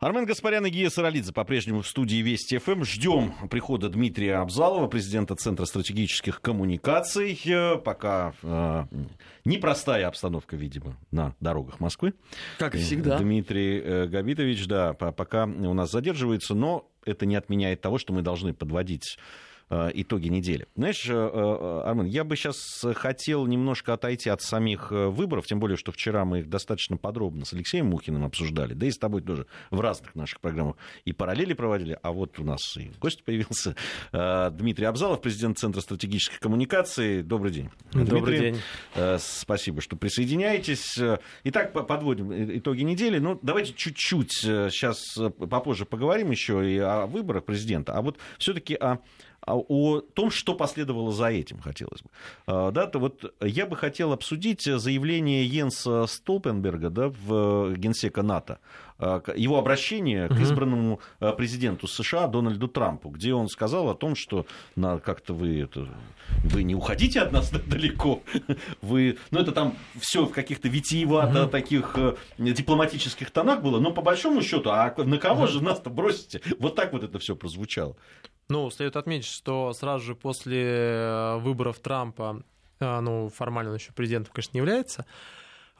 Армен Гаспарян и Гия Саралидзе по-прежнему в студии Вести ФМ. Ждем прихода Дмитрия Абзалова, президента Центра стратегических коммуникаций. Э, пока э, непростая обстановка, видимо, на дорогах Москвы. Как и всегда. Дмитрий э, Габитович, да, пока у нас задерживается, но это не отменяет того, что мы должны подводить Э, итоги недели. Знаешь, э, э, Армен, я бы сейчас хотел немножко отойти от самих выборов, тем более, что вчера мы их достаточно подробно с Алексеем Мухиным обсуждали, да и с тобой тоже в разных наших программах и параллели проводили, а вот у нас и гость появился, Дмитрий Абзалов, президент Центра стратегических коммуникаций. Добрый день. Добрый Дмитрий, день. Спасибо, что присоединяетесь. Итак, подводим итоги недели. Ну, давайте чуть-чуть сейчас попозже поговорим еще и о выборах президента, а вот все-таки о о том, что последовало за этим, хотелось бы. А, да, то вот я бы хотел обсудить заявление Йенса Столпенберга да, в генсека НАТО, а, его обращение к избранному президенту США Дональду Трампу, где он сказал о том, что на, как-то вы, это, вы не уходите от нас далеко, вы, ну это там все в каких-то витиевато таких э, дипломатических тонах было, но по большому счету, а на кого же нас-то бросите? Вот так вот это все прозвучало. Ну, следует отметить, что сразу же после э, выборов Трампа, э, ну, формально он еще президентом, конечно, не является,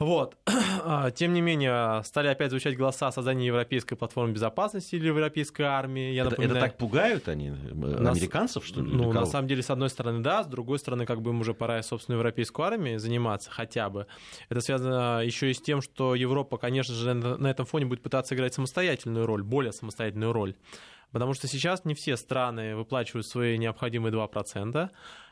вот. А, тем не менее, стали опять звучать голоса о создании Европейской платформы безопасности или Европейской армии. Я это, напоминаю... это так пугают они, э, американцев, что ли? Ну, на самом деле, с одной стороны, да, с другой стороны, как бы им уже пора собственную европейскую армию заниматься хотя бы. Это связано еще и с тем, что Европа, конечно же, на этом фоне будет пытаться играть самостоятельную роль, более самостоятельную роль. Потому что сейчас не все страны выплачивают свои необходимые 2%.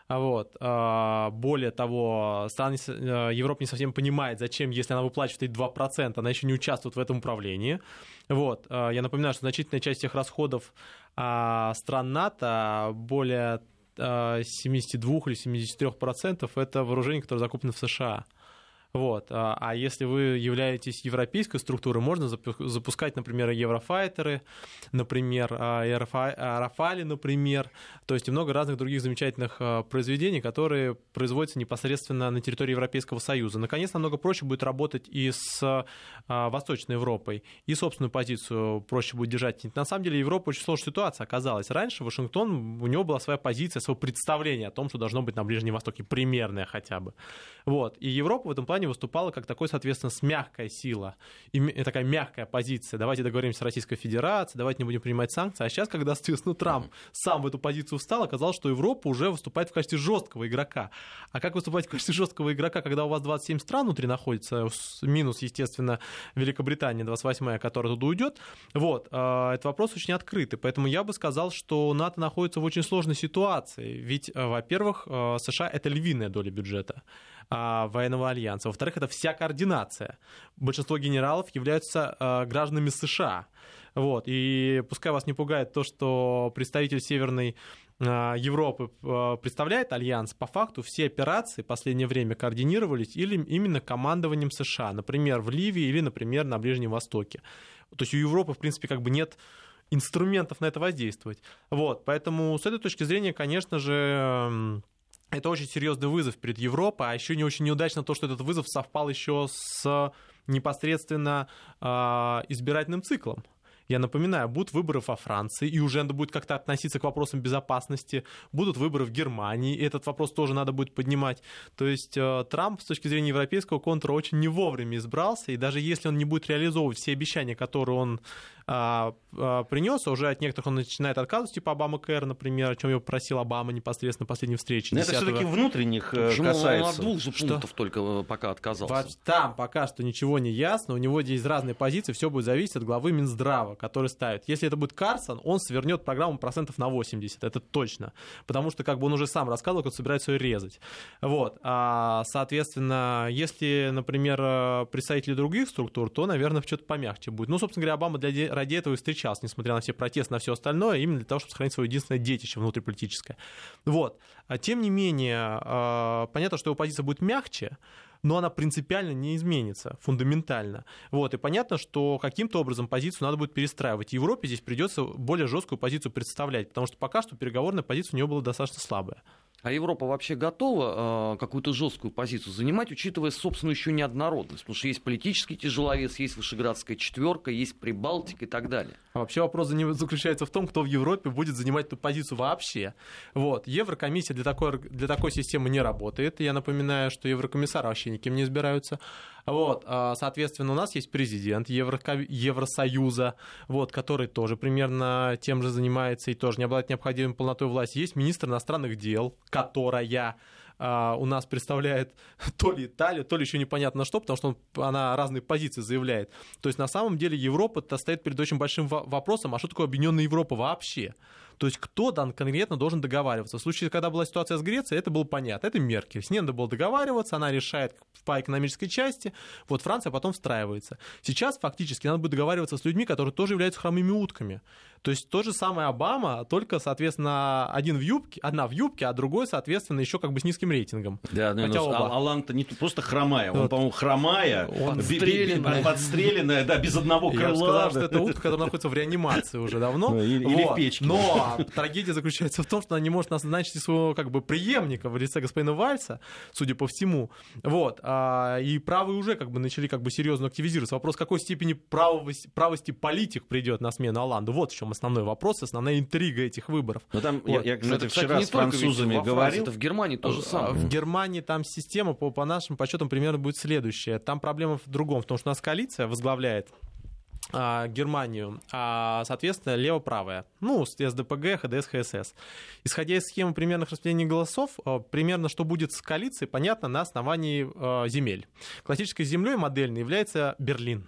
А вот. А, более того, страны э, Европа не совсем понимает, зачем, если она выплачивает эти 2%, она еще не участвует в этом управлении. Вот. А, я напоминаю, что значительная часть этих расходов стран НАТО, более 72 или 73% это вооружение, которое закуплено в США. Вот. А, а если вы являетесь европейской структурой, можно запускать, например, еврофайтеры, например, а, а, Рафали, например, то есть много разных других замечательных произведений, которые производятся непосредственно на территории Европейского Союза. Наконец, намного проще будет работать и с Восточной Европой, и собственную позицию проще будет держать. На самом деле, Европа очень сложная ситуация оказалась. Раньше Вашингтон, у него была своя позиция, свое представление о том, что должно быть на Ближнем Востоке, примерное хотя бы. Вот. И Европа в этом плане выступала как такой, соответственно, с мягкой сила, и такая мягкая позиция. Давайте договоримся с Российской Федерацией, давайте не будем принимать санкции. А сейчас, когда, соответственно, Трамп сам в эту позицию встал, оказалось, что Европа уже выступает в качестве жесткого игрока. А как выступать в качестве жесткого игрока, когда у вас 27 стран внутри находится, минус, естественно, Великобритания 28-я, которая туда уйдет, вот, а, этот вопрос очень открытый. Поэтому я бы сказал, что НАТО находится в очень сложной ситуации. Ведь, а, во-первых, а, США — это львиная доля бюджета. А, военного альянса. Во-вторых, это вся координация. Большинство генералов являются а, гражданами США. Вот. И пускай вас не пугает то, что представитель Северной а, Европы представляет альянс, по факту все операции в последнее время координировались или именно командованием США, например, в Ливии или, например, на Ближнем Востоке. То есть у Европы, в принципе, как бы нет инструментов на это воздействовать. Вот, поэтому с этой точки зрения, конечно же, это очень серьезный вызов перед Европой, а еще не очень неудачно то, что этот вызов совпал еще с непосредственно э, избирательным циклом. Я напоминаю, будут выборы во Франции, и уже надо будет как-то относиться к вопросам безопасности. Будут выборы в Германии, и этот вопрос тоже надо будет поднимать. То есть э, Трамп с точки зрения европейского контура очень не вовремя избрался, и даже если он не будет реализовывать все обещания, которые он а, а, принес, уже от некоторых он начинает отказываться, типа Обама Кэр, например, о чем его просил Обама непосредственно на последней встрече. Но это все-таки внутренних э, Почему касается. Он от двух же пунктов что? только э, пока отказался. Там пока что ничего не ясно, у него здесь разные позиции, все будет зависеть от главы Минздрава, который ставит. Если это будет Карсон, он свернет программу процентов на 80, это точно. Потому что как бы он уже сам рассказывал, как собирается ее резать. Вот. А, соответственно, если, например, э, представители других структур, то, наверное, что-то помягче будет. Ну, собственно говоря, Обама для ради этого и встречался, несмотря на все протесты, на все остальное, именно для того, чтобы сохранить свое единственное детище внутриполитическое. Вот. А тем не менее, а, понятно, что его позиция будет мягче, но она принципиально не изменится, фундаментально. Вот, и понятно, что каким-то образом позицию надо будет перестраивать. Европе здесь придется более жесткую позицию представлять, потому что пока что переговорная позиция у нее была достаточно слабая. А Европа вообще готова э, какую-то жесткую позицию занимать, учитывая собственную еще неоднородность? Потому что есть политический тяжеловес, есть Вышеградская четверка, есть Прибалтика и так далее. А вообще вопрос заключается в том, кто в Европе будет занимать эту позицию вообще. Вот. Еврокомиссия для такой, для такой системы не работает. Я напоминаю, что еврокомиссары вообще никем не избираются. Вот, а, соответственно, у нас есть президент Евро... Евросоюза, вот, который тоже примерно тем же занимается и тоже не обладает необходимой полнотой власти. Есть министр иностранных дел, которая а, у нас представляет то ли Италию, то ли еще непонятно что, потому что он, она разные позиции заявляет. То есть на самом деле Европа стоит перед очень большим вопросом, а что такое объединенная Европа вообще? То есть кто дан конкретно должен договариваться. В случае, когда была ситуация с Грецией, это было понятно. Это Меркель. С ней надо было договариваться, она решает по экономической части. Вот Франция потом встраивается. Сейчас фактически надо будет договариваться с людьми, которые тоже являются хромыми утками. То есть то же самое Обама, только, соответственно, один в юбке, одна в юбке, а другой, соответственно, еще как бы с низким рейтингом. Да, ну, Хотя оба. Алан-то не просто хромая, он, вот. по-моему, хромая, подстреленная. подстреленная, да, без одного крыла. Я сказал, что это утка, которая находится в реанимации уже давно. Ну, или, вот. или в печке. Но трагедия заключается в том, что она не может назначить своего как бы преемника в лице господина Вальса, судя по всему. Вот. А, и правые уже как бы начали как бы серьезно активизироваться. Вопрос, какой степени правости, правости политик придет на смену Аланду. Вот в чем основной вопрос, основная интрига этих выборов. Но там, вот. я, я, кстати, это, вчера кстати, с французами говорил. Это в Германии тоже самое. В Германии там система, по, по нашим подсчетам, примерно будет следующая. Там проблема в другом, потому что у нас коалиция возглавляет а, Германию, а, соответственно, лево-правая, ну, СДПГ, ХДС, ХСС. Исходя из схемы примерных распределений голосов, а, примерно что будет с коалицией, понятно на основании земель. Классической землей модельной является Берлин.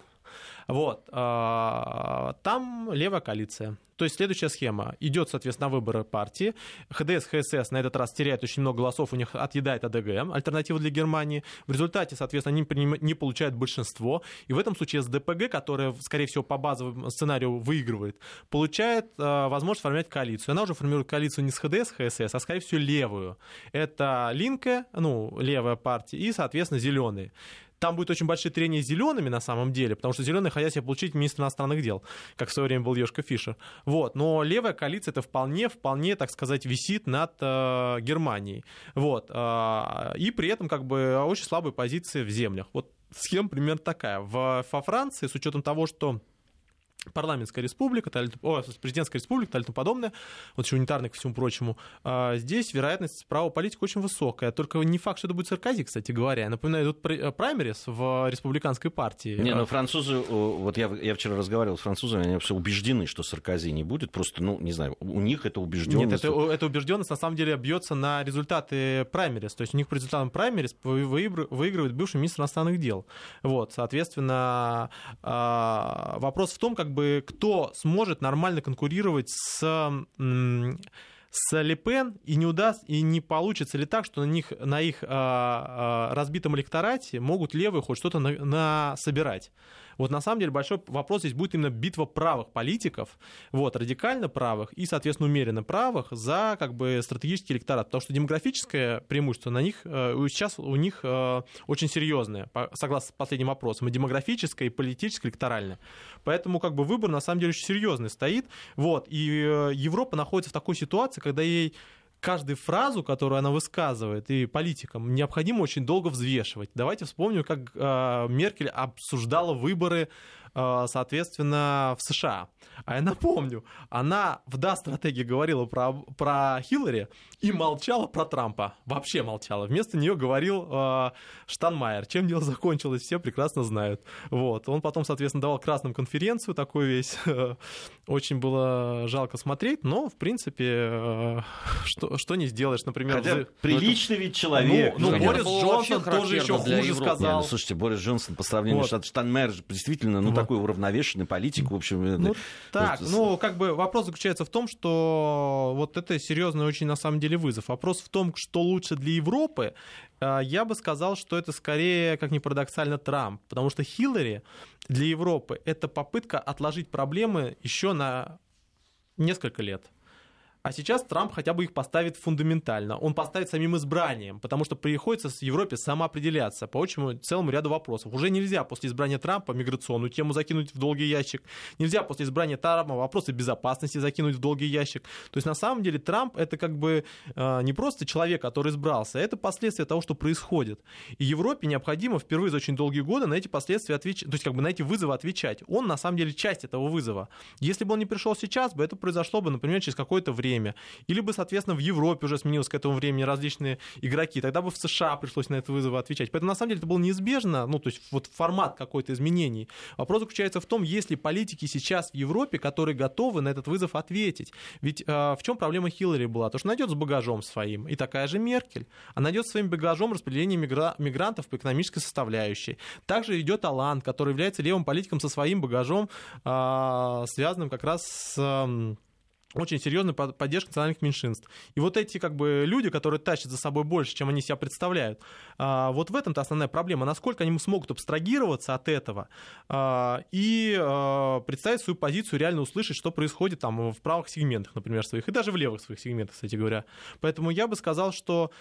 Вот. Там левая коалиция. То есть следующая схема. Идет, соответственно, выборы партии. ХДС, ХСС на этот раз теряет очень много голосов, у них отъедает АДГ, альтернатива для Германии. В результате, соответственно, они не получают большинство. И в этом случае СДПГ, которая, скорее всего, по базовому сценарию выигрывает, получает э, возможность формировать коалицию. Она уже формирует коалицию не с ХДС, ХСС, а, скорее всего, левую. Это Линке, ну, левая партия, и, соответственно, зеленые там будет очень большие трения с зелеными на самом деле, потому что зеленые хотят себе получить министр иностранных дел, как в свое время был Ешка Фишер. Вот. Но левая коалиция это вполне, вполне, так сказать, висит над э, Германией. Вот. Э, и при этом как бы очень слабые позиции в землях. Вот схема примерно такая. В, во Франции, с учетом того, что парламентская республика, о, президентская республика и тому подобное, вот еще унитарный ко всему прочему, а, здесь вероятность права политика очень высокая. Только не факт, что это будет Саркози, кстати говоря. Я напоминаю, э, праймерис в республиканской партии. Не, ну французы, вот я, я вчера разговаривал с французами, они все убеждены, что Саркози не будет, просто, ну, не знаю, у них это убежденность. Нет, это, это убежденность на самом деле бьется на результаты праймерис, то есть у них по результатам праймерис выигрывает бывший министр иностранных дел. Вот, соответственно, а, вопрос в том, как бы кто сможет нормально конкурировать с с Лепен и не удаст, и не получится ли так, что на них, на их а, а, разбитом электорате могут левые хоть что-то на, на собирать. Вот на самом деле большой вопрос здесь будет именно битва правых политиков, вот, радикально правых и, соответственно, умеренно правых за как бы стратегический электорат. Потому что демографическое преимущество на них э, сейчас у них э, очень серьезное, согласно последним опросам, и демографическое, и политическое, и электоральное. Поэтому как бы выбор на самом деле очень серьезный стоит. Вот, и э, Европа находится в такой ситуации, когда ей каждую фразу, которую она высказывает, и политикам необходимо очень долго взвешивать. Давайте вспомним, как э, Меркель обсуждала выборы Э, соответственно, в США. А я напомню, она в Да-стратегии говорила про, про Хиллари и молчала про Трампа. Вообще молчала. Вместо нее говорил э, Штанмайер. Чем дело закончилось, все прекрасно знают. Вот. Он потом, соответственно, давал красным конференцию такую весь. Очень было жалко смотреть, но, в принципе, э, что, что не сделаешь, например... Хотя в... приличный ведь человек. Ну, ну Борис Джонсон тоже еще хуже сказал. Не, ну, слушайте, Борис Джонсон по сравнению вот. с Штанмайер действительно, ну, такой уравновешенный политик, в общем. Ну, так, есть... ну, как бы вопрос заключается в том, что вот это серьезный очень на самом деле вызов. Вопрос в том, что лучше для Европы, я бы сказал, что это скорее, как ни парадоксально, Трамп, потому что Хиллари для Европы это попытка отложить проблемы еще на несколько лет. А сейчас Трамп хотя бы их поставит фундаментально. Он поставит самим избранием, потому что приходится в Европе самоопределяться по очень целому ряду вопросов. Уже нельзя после избрания Трампа миграционную тему закинуть в долгий ящик. Нельзя после избрания Трампа вопросы безопасности закинуть в долгий ящик. То есть на самом деле Трамп это как бы э, не просто человек, который избрался, а это последствия того, что происходит. И Европе необходимо впервые за очень долгие годы на эти последствия отвечать, то есть как бы на эти вызовы отвечать. Он на самом деле часть этого вызова. Если бы он не пришел сейчас, бы это произошло бы, например, через какое-то время время. Или бы, соответственно, в Европе уже сменилось к этому времени различные игроки. Тогда бы в США пришлось на это вызовы отвечать. Поэтому, на самом деле, это было неизбежно, ну, то есть вот формат какой-то изменений. Вопрос заключается в том, есть ли политики сейчас в Европе, которые готовы на этот вызов ответить. Ведь э, в чем проблема Хиллари была? То, что она идет с багажом своим. И такая же Меркель. Она идет своим багажом распределения мигра- мигрантов по экономической составляющей. Также идет Алан, который является левым политиком со своим багажом, э, связанным как раз с... Э, очень серьезная поддержка национальных меньшинств. И вот эти как бы люди, которые тащат за собой больше, чем они себя представляют, а, вот в этом-то основная проблема. Насколько они смогут абстрагироваться от этого а, и а, представить свою позицию, реально услышать, что происходит там в правых сегментах, например, своих, и даже в левых своих сегментах, кстати говоря. Поэтому я бы сказал, что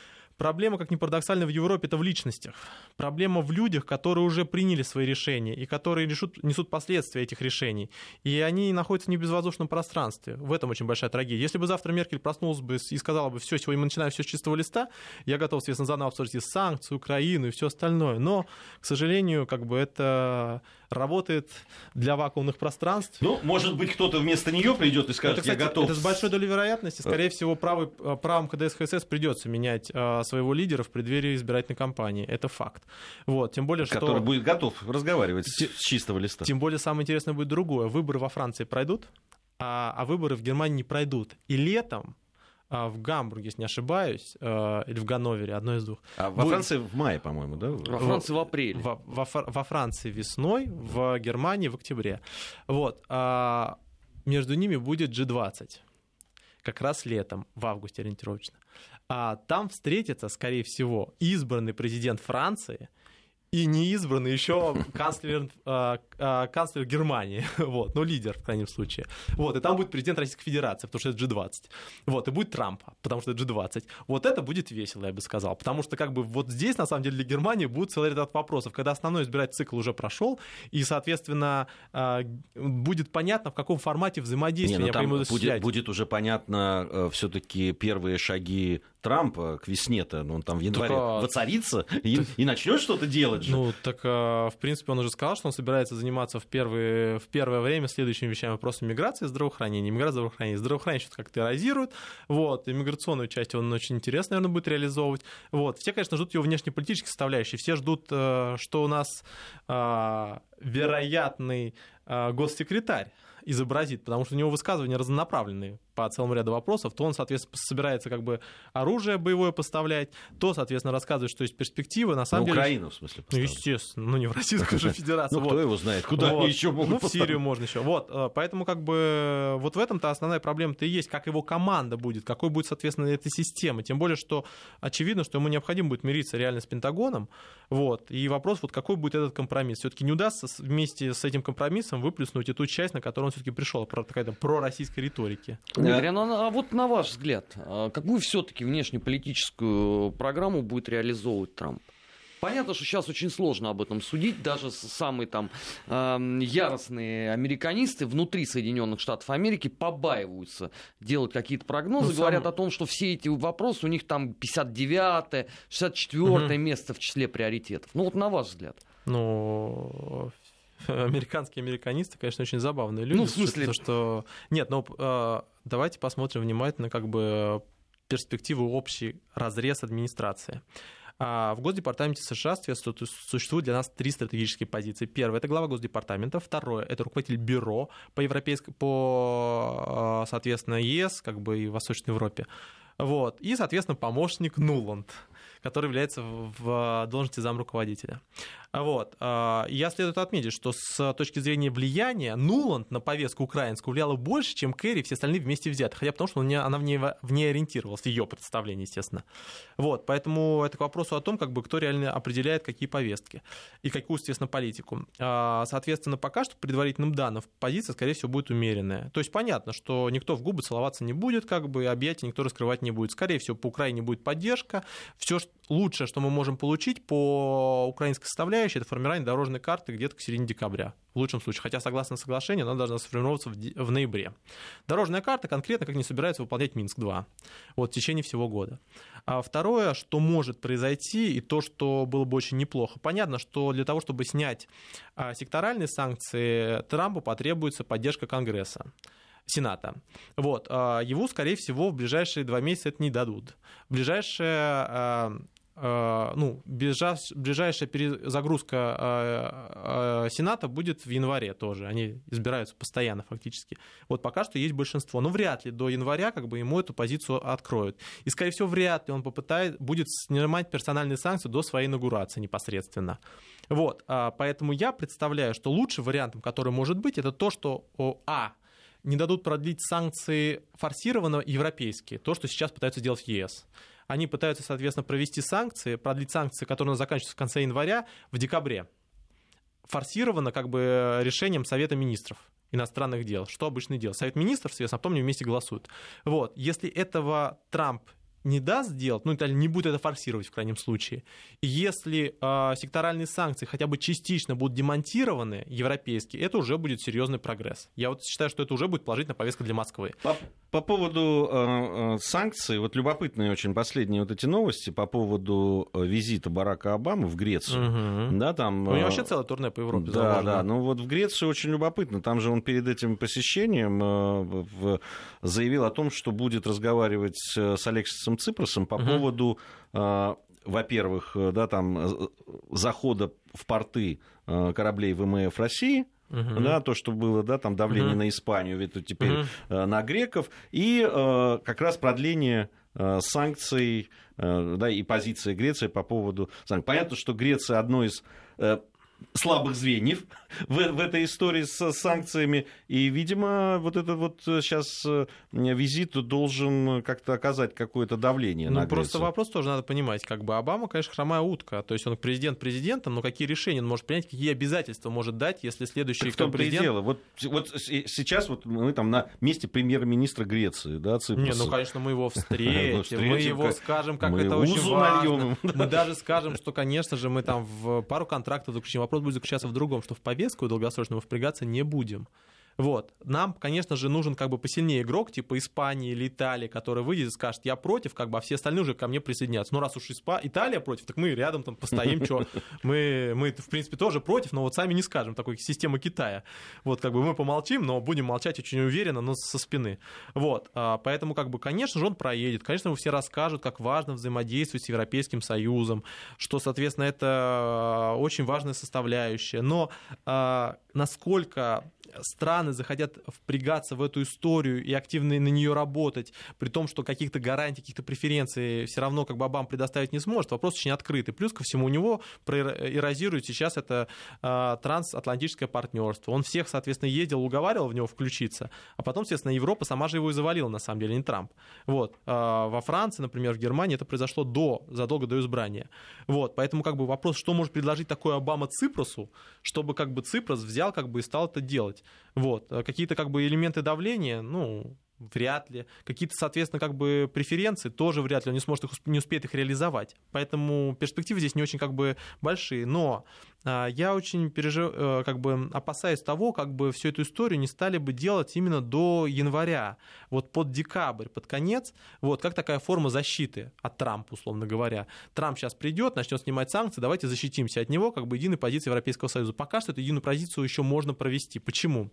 Проблема, как ни парадоксально, в Европе это в личностях. Проблема в людях, которые уже приняли свои решения и которые решут, несут последствия этих решений. И они находятся не в безвоздушном пространстве. В этом очень большая трагедия. Если бы завтра Меркель проснулась бы и сказала бы, все, сегодня мы начинаем все с чистого листа, я готов, соответственно, заново обсуждать и санкции, Украину и все остальное. Но, к сожалению, как бы это работает для вакуумных пространств. Ну, может быть, кто-то вместо нее придет и скажет, это, кстати, я готов. Это с большой долей вероятности. Скорее всего, правый, правым КДС ХСС придется менять а, своего лидера в преддверии избирательной кампании. Это факт. Вот, тем более, что... Который будет готов разговаривать с, с чистого листа. Тем более, самое интересное будет другое. Выборы во Франции пройдут, а, а выборы в Германии не пройдут. И летом а, в Гамбурге, если не ошибаюсь, э, или в Ганновере, одно из двух. А во Франции в мае, по-моему, да? Во Франции в апреле. Во, во, во Франции весной, в Германии в октябре. Вот. А между ними будет G20. Как раз летом, в августе ориентировочно. А там встретится, скорее всего, избранный президент Франции – и не избранный еще канцлер, э, канцлер Германии, вот, ну, лидер, в крайнем случае. Вот, и там будет президент Российской Федерации, потому что это G20. Вот, и будет Трамп, потому что это G20. Вот это будет весело, я бы сказал, потому что, как бы, вот здесь, на самом деле, для Германии будет целый ряд вопросов, когда основной избирательный цикл уже прошел, и, соответственно, э, будет понятно, в каком формате взаимодействия Не, ну, там будет, будет уже понятно э, все-таки первые шаги Трампа к весне-то, ну, он там в январе Только... воцарится и, и начнет что-то делать же. Ну, так, в принципе, он уже сказал, что он собирается заниматься в, первые, в первое время следующими вещами, вопросами миграции здравоохранения. Миграция, здравоохранение. Здравоохранение сейчас как-то эрозирует, вот, и миграционную часть он очень интересно, наверное, будет реализовывать. Вот, все, конечно, ждут его внешнеполитической составляющей, все ждут, э, что у нас а, вероятный госсекретарь изобразит, потому что у него высказывания разнонаправленные по целому ряду вопросов, то он, соответственно, собирается как бы оружие боевое поставлять, то, соответственно, рассказывает, что есть перспективы. На самом на деле... Украину, в смысле, поставить. Ну, естественно, ну не в Российскую же Федерацию. Ну, кто его знает, куда они еще могут Ну, в Сирию можно еще. Вот, э, поэтому как бы вот в этом-то основная проблема-то и есть, как его команда будет, какой будет, соответственно, эта система. Тем более, что очевидно, что ему необходимо будет мириться реально с Пентагоном. Вот. И вопрос, вот какой будет этот компромисс. Все-таки не удастся вместе с этим компромиссом выплеснуть и ту часть, на которую он все-таки пришел, про такая пророссийской риторики. Дмитрий, ну, а вот на ваш взгляд, а какую все-таки внешнеполитическую программу будет реализовывать Трамп? Понятно, что сейчас очень сложно об этом судить. Даже самые там э, яростные американисты внутри Соединенных Штатов Америки побаиваются делать какие-то прогнозы. Ну, говорят сам... о том, что все эти вопросы у них там 59-е, 64-е угу. место в числе приоритетов. Ну вот на ваш взгляд. Ну, американские американисты, конечно, очень забавные люди. Ну, в смысле... Что, что... Нет, ну, э, давайте посмотрим внимательно как бы перспективу общий разрез администрации. А в Госдепартаменте США существует для нас три стратегические позиции. Первое – это глава Госдепартамента. Второе – это руководитель бюро по, европейской, по соответственно, ЕС как бы и Восточной Европе. Вот. И, соответственно, помощник Нуланд который является в должности замруководителя. Вот. А, я следует отметить, что с точки зрения влияния Нуланд на повестку украинскую влияла больше, чем Керри и все остальные вместе взяты. Хотя потому, что она в ней, в ней ориентировалась, ее представлении, естественно. Вот. Поэтому это к вопросу о том, как бы, кто реально определяет какие повестки и какую, естественно, политику. А, соответственно, пока что предварительным данным позиция, скорее всего, будет умеренная. То есть понятно, что никто в губы целоваться не будет, как бы объятия никто раскрывать не будет. Скорее всего, по Украине будет поддержка. Все лучшее, что мы можем получить по украинской составляющей, это формирование дорожной карты где-то к середине декабря. В лучшем случае. Хотя, согласно соглашению, она должна сформироваться в, ноябре. Дорожная карта конкретно как не собирается выполнять Минск-2 вот, в течение всего года. А второе, что может произойти, и то, что было бы очень неплохо. Понятно, что для того, чтобы снять а, секторальные санкции, Трампу потребуется поддержка Конгресса. Сената. Вот. А, его, скорее всего, в ближайшие два месяца это не дадут. В ближайшее а, а, ну, ближайшая перезагрузка Сената будет в январе тоже. Они избираются постоянно фактически. Вот пока что есть большинство. Но вряд ли до января как бы ему эту позицию откроют. И, скорее всего, вряд ли он попытает, будет снимать персональные санкции до своей инаугурации непосредственно. Вот. Поэтому я представляю, что лучшим вариантом, который может быть, это то, что, а, не дадут продлить санкции форсированно европейские, то, что сейчас пытаются делать в ЕС. Они пытаются, соответственно, провести санкции, продлить санкции, которые заканчиваются в конце января, в декабре. Форсировано как бы решением Совета министров иностранных дел. Что обычно делают? Совет министров, соответственно, а потом они вместе голосуют. Вот. Если этого Трамп не даст сделать, ну, не будет это форсировать в крайнем случае. И если э, секторальные санкции хотя бы частично будут демонтированы европейские, это уже будет серьезный прогресс. Я вот считаю, что это уже будет положительная повестка для Москвы. По, по поводу э, санкций, вот любопытные очень последние вот эти новости по поводу э, визита Барака Обамы в Грецию. Угу. Да, там, У него вообще целое турне по Европе. Да, заложено. да, ну вот в Грецию очень любопытно. Там же он перед этим посещением э, в, заявил о том, что будет разговаривать с Алексисом Алексисом Ципросом по угу. поводу, э, во-первых, э, да, там, э, захода в порты кораблей ВМФ России, Uh-huh. Да, то, что было, да, там давление uh-huh. на Испанию, ведь теперь uh-huh. на греков, и э, как раз продление э, санкций, э, да, и позиции Греции по поводу санкций. Понятно, что Греция одно из э, слабых звеньев в, в этой истории с санкциями. И, видимо, вот этот вот сейчас э, визит должен как-то оказать какое-то давление ну, на Просто вопрос тоже надо понимать. Как бы Обама, конечно, хромая утка. То есть он президент президентом, но какие решения он может принять, какие обязательства может дать, если следующий так в том президент... и дело. Вот, вот сейчас вот мы там на месте премьер-министра Греции, да, Ципроса. Не, ну, конечно, мы его встретим, мы его скажем, как это очень важно. Мы даже скажем, что, конечно же, мы там в пару контрактов заключим вопрос будет заключаться в другом, что в повестку долгосрочного впрягаться не будем. Вот. Нам, конечно же, нужен как бы посильнее игрок, типа Испании или Италии, который выйдет и скажет, я против, как бы, а все остальные уже ко мне присоединятся. Ну, раз уж Испа... Италия против, так мы рядом там постоим, что мы, мы, в принципе, тоже против, но вот сами не скажем, такой система Китая. Вот, как бы мы помолчим, но будем молчать очень уверенно, но со спины. Вот. А, поэтому, как бы, конечно же, он проедет, конечно, все расскажут, как важно взаимодействовать с Европейским Союзом, что, соответственно, это а, очень важная составляющая. Но а, насколько страны захотят впрягаться в эту историю и активно на нее работать, при том, что каких-то гарантий, каких-то преференций все равно как бы Обам предоставить не сможет, вопрос очень открытый. Плюс ко всему у него эрозирует сейчас это э, трансатлантическое партнерство. Он всех, соответственно, ездил, уговаривал в него включиться, а потом, естественно, Европа сама же его и завалила, на самом деле, не Трамп. Вот. Э, во Франции, например, в Германии это произошло до, задолго до избрания. Вот. Поэтому как бы вопрос, что может предложить такой Обама Ципросу, чтобы как бы Ципрос взял как бы и стал это делать. Вот. А какие-то как бы элементы давления, ну, вряд ли. Какие-то, соответственно, как бы преференции тоже вряд ли он не сможет их, не успеет их реализовать. Поэтому перспективы здесь не очень как бы большие. Но а, я очень пережив... Э, как бы опасаюсь того, как бы всю эту историю не стали бы делать именно до января, вот под декабрь, под конец, вот как такая форма защиты от Трампа, условно говоря. Трамп сейчас придет, начнет снимать санкции, давайте защитимся от него, как бы единой позиции Европейского Союза. Пока что эту единую позицию еще можно провести. Почему?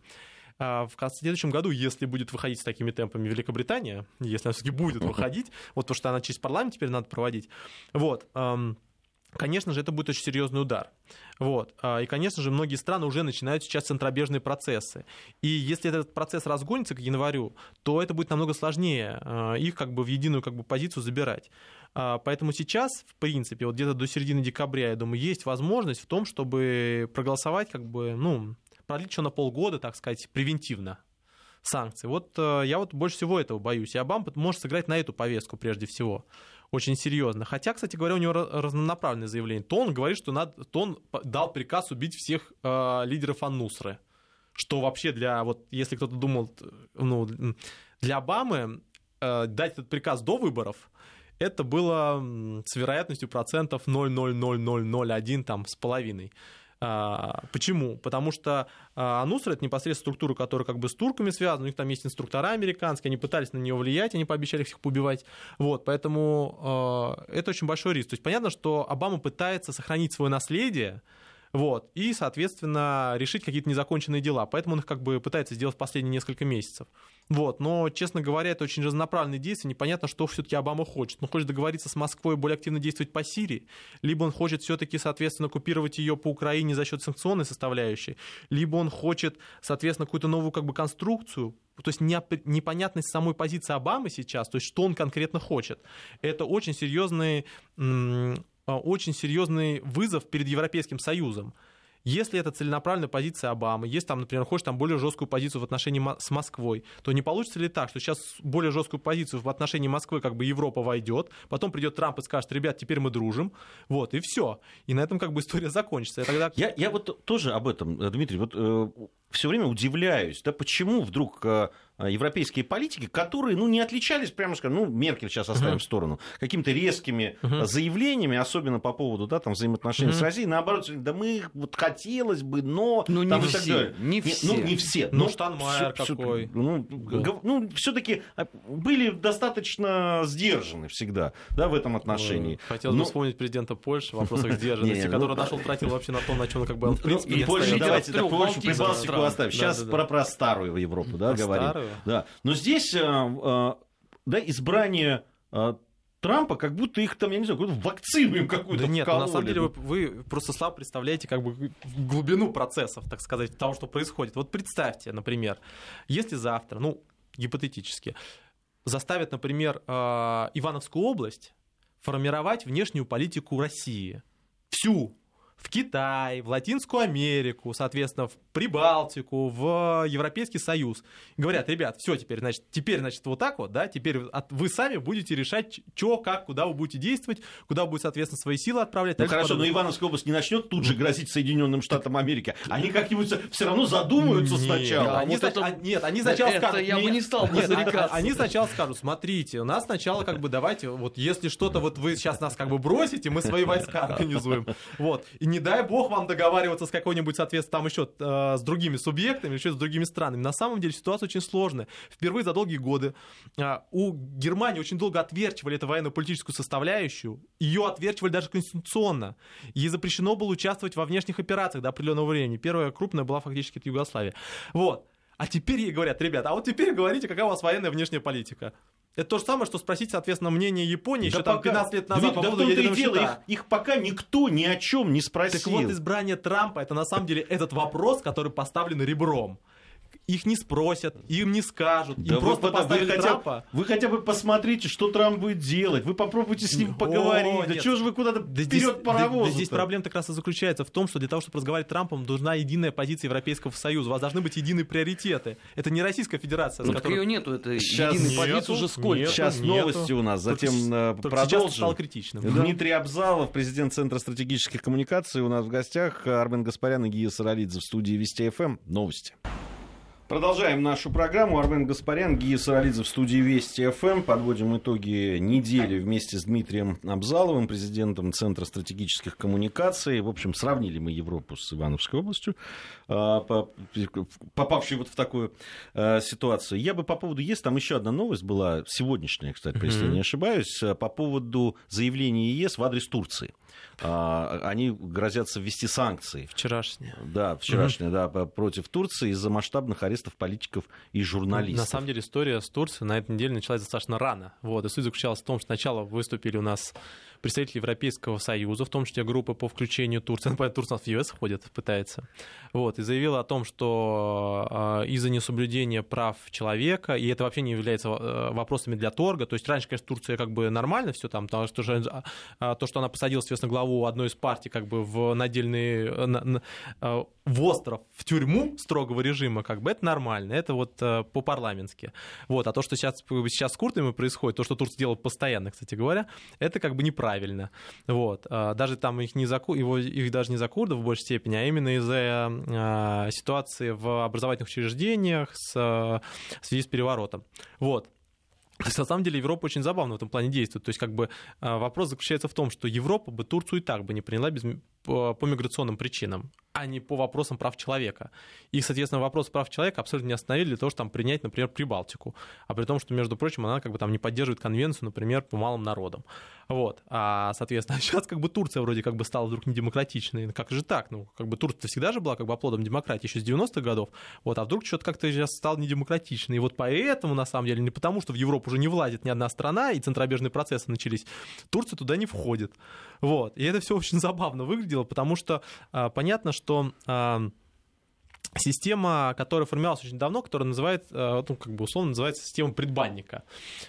А, в следующем году, если будет выходить с такими темпами Великобритания, если она все-таки будет выходить, вот потому что она через парламент теперь надо проводить, вот, конечно же, это будет очень серьезный удар. Вот. А, и, конечно же, многие страны уже начинают сейчас центробежные процессы. И если этот процесс разгонится к январю, то это будет намного сложнее а, их как бы в единую как бы, позицию забирать. Поэтому сейчас, в принципе, вот где-то до середины декабря, я думаю, есть возможность в том, чтобы проголосовать, как бы, ну, продлить еще на полгода, так сказать, превентивно санкции. Вот я вот больше всего этого боюсь. И Обама может сыграть на эту повестку прежде всего очень серьезно. Хотя, кстати говоря, у него разнонаправленное заявление. То он говорит, что, надо, то он дал приказ убить всех э, лидеров Аннусры. Что вообще для, вот если кто-то думал, ну, для Обамы э, дать этот приказ до выборов, это было с вероятностью процентов 0,00001 там, с половиной. А, почему? Потому что а, Анусра это непосредственно структура, которая как бы с турками связана, у них там есть инструктора американские, они пытались на нее влиять, они пообещали всех побивать. Вот, поэтому а, это очень большой риск. То есть понятно, что Обама пытается сохранить свое наследие, вот, и, соответственно, решить какие-то незаконченные дела. Поэтому он их как бы пытается сделать в последние несколько месяцев. Вот, но, честно говоря, это очень разнонаправленные действия. Непонятно, что все-таки Обама хочет. Он хочет договориться с Москвой более активно действовать по Сирии, либо он хочет все-таки, соответственно, купировать ее по Украине за счет санкционной составляющей, либо он хочет, соответственно, какую-то новую как бы конструкцию, то есть непонятность самой позиции Обамы сейчас, то есть что он конкретно хочет. Это очень серьезный а, очень серьезный вызов перед Европейским Союзом. Если это целенаправленная позиция Обамы, если там, например, хочешь там более жесткую позицию в отношении с Москвой, то не получится ли так, что сейчас более жесткую позицию в отношении Москвы как бы Европа войдет, потом придет Трамп и скажет, ребят, теперь мы дружим, вот, и все. И на этом как бы история закончится. Тогда... я, я вот тоже об этом, Дмитрий, вот э, все время удивляюсь, да, почему вдруг э, Э, европейские политики, которые, ну, не отличались, прямо скажем, ну, Меркель сейчас оставим uh-huh. в сторону, какими-то резкими uh-huh. заявлениями, особенно по поводу, да, там, взаимоотношений uh-huh. с Россией, наоборот, да мы, вот, хотелось бы, но... Ну, не там, все, не, не все. Ну, не все. Ну, Штанмайер какой. Ну, да. ну все-таки были достаточно сдержаны всегда, да, в этом отношении. Хотелось но... бы вспомнить президента Польши в вопросах сдержанности, который ну, нашел, тратил вообще на то, на чем он как бы, в принципе, Польша, давайте, Польшу, Прибалтику оставим. Сейчас про старую Европу, да, говорим. Да. Но здесь э, э, да, избрание э, Трампа, как будто их там, я не знаю, какую-то вакцину им какую-то Да нет, вкололи. на самом деле вы, вы просто слабо представляете как бы глубину процессов, так сказать, того, что происходит. Вот представьте, например, если завтра, ну, гипотетически, заставят, например, Ивановскую область формировать внешнюю политику России, всю, в Китай, в Латинскую Америку, соответственно, в Прибалтику, в Европейский Союз. Говорят, ребят, все теперь, значит, теперь, значит, вот так вот, да, теперь вы сами будете решать, что, как, куда вы будете действовать, куда вы будете, соответственно, свои силы отправлять. Ну хорошо, но Ивановская область не начнет тут же грозить Соединенным Штатам Америки. Они как-нибудь все равно задумаются нет, сначала. Они, вот это... а, нет, они сначала это скажут... я бы не стал нет, а, Они сначала скажут, смотрите, у нас сначала как бы давайте, вот если что-то, вот вы сейчас нас как бы бросите, мы свои войска организуем. Вот. И не дай бог вам договариваться с какой-нибудь, соответственно, там еще э, с другими субъектами, еще с другими странами. На самом деле ситуация очень сложная. Впервые за долгие годы э, у Германии очень долго отверчивали эту военно-политическую составляющую. Ее отверчивали даже конституционно. Ей запрещено было участвовать во внешних операциях до определенного времени. Первая крупная была фактически это Югославия. Вот. А теперь ей говорят, ребята, а вот теперь говорите, какая у вас военная внешняя политика. Это то же самое, что спросить, соответственно, мнение Японии да еще там 15 лет назад да, по поводу ядерного дело, их, их пока никто ни о чем не спросил. Так вот, избрание Трампа, это на самом деле этот вопрос, который поставлен ребром их не спросят, им не скажут, да им просто поставили вы хотя, Трампа. Вы хотя бы посмотрите, что Трамп будет делать, вы попробуйте с ним поговорить. О, да нет. чего же вы куда-то да вперед паровоз? Да, да здесь проблема как раз и заключается в том, что для того, чтобы разговаривать с Трампом, нужна единая позиция Европейского Союза, у вас должны быть единые приоритеты. Это не Российская Федерация. Ну, которой... ее нету, это Сейчас единой нету, позиции уже сколько? Нету, Сейчас нету. новости у нас, затем только, э, продолжим. Сейчас стало критичным. Дмитрий да. Абзалов, президент Центра стратегических коммуникаций, у нас в гостях, Армен Гаспарян и Гия Саралидзе в студии Вести ФМ. Новости. Продолжаем нашу программу. Армен Гаспарян, Гия Саралидзе в студии Вести ФМ. Подводим итоги недели вместе с Дмитрием Абзаловым, президентом Центра стратегических коммуникаций. В общем, сравнили мы Европу с Ивановской областью, а, попавшей вот в такую а, ситуацию. Я бы по поводу ЕС, там еще одна новость была, сегодняшняя, кстати, если я не ошибаюсь, по поводу заявления ЕС в адрес Турции. А, они грозятся ввести санкции. Вчерашние. Да, вчерашние, да, против Турции из-за масштабных арестов политиков и журналистов. На самом деле история с Турцией на этой неделе началась достаточно рано. Вот, и суть заключалась в том, что сначала выступили у нас представители Европейского Союза, в том числе группы по включению Турции. Ну, Турция в ЕС входит, пытается. Вот, и заявила о том, что э, из-за несоблюдения прав человека, и это вообще не является э, вопросами для торга, то есть раньше, конечно, Турция как бы нормально все там, то, что, э, то, что она посадила, соответственно, главу одной из партий как бы в надельный, на, на, в остров, в тюрьму строгого режима, как бы это нормально, это вот по-парламентски. Вот, а то, что сейчас, сейчас с курдами происходит, то, что Турция делает постоянно, кстати говоря, это как бы неправильно правильно. Вот. А, даже там их, не за, его, их даже не за курдов в большей степени, а именно из-за а, ситуации в образовательных учреждениях с, в связи с переворотом. Вот. То есть, на самом деле, Европа очень забавно в этом плане действует. То есть, как бы а, вопрос заключается в том, что Европа бы Турцию и так бы не приняла без, по, миграционным причинам а не по вопросам прав человека. И, соответственно, вопрос прав человека абсолютно не остановили для того, чтобы там принять, например, Прибалтику. А при том, что, между прочим, она как бы там не поддерживает конвенцию, например, по малым народам. Вот. А, соответственно, сейчас как бы Турция вроде как бы стала вдруг недемократичной. Как же так? Ну, как бы Турция всегда же была как бы оплодом демократии еще с 90-х годов. Вот. А вдруг что-то как-то сейчас стало недемократичной. И вот поэтому, на самом деле, не потому, что в Европу уже не влазит ни одна страна, и центробежные процессы начались, Турция туда не входит. Вот. И это все очень забавно выглядело, потому что а, понятно, что что система, которая формировалась очень давно, которая называется, э, ну, как бы условно называется система предбанника.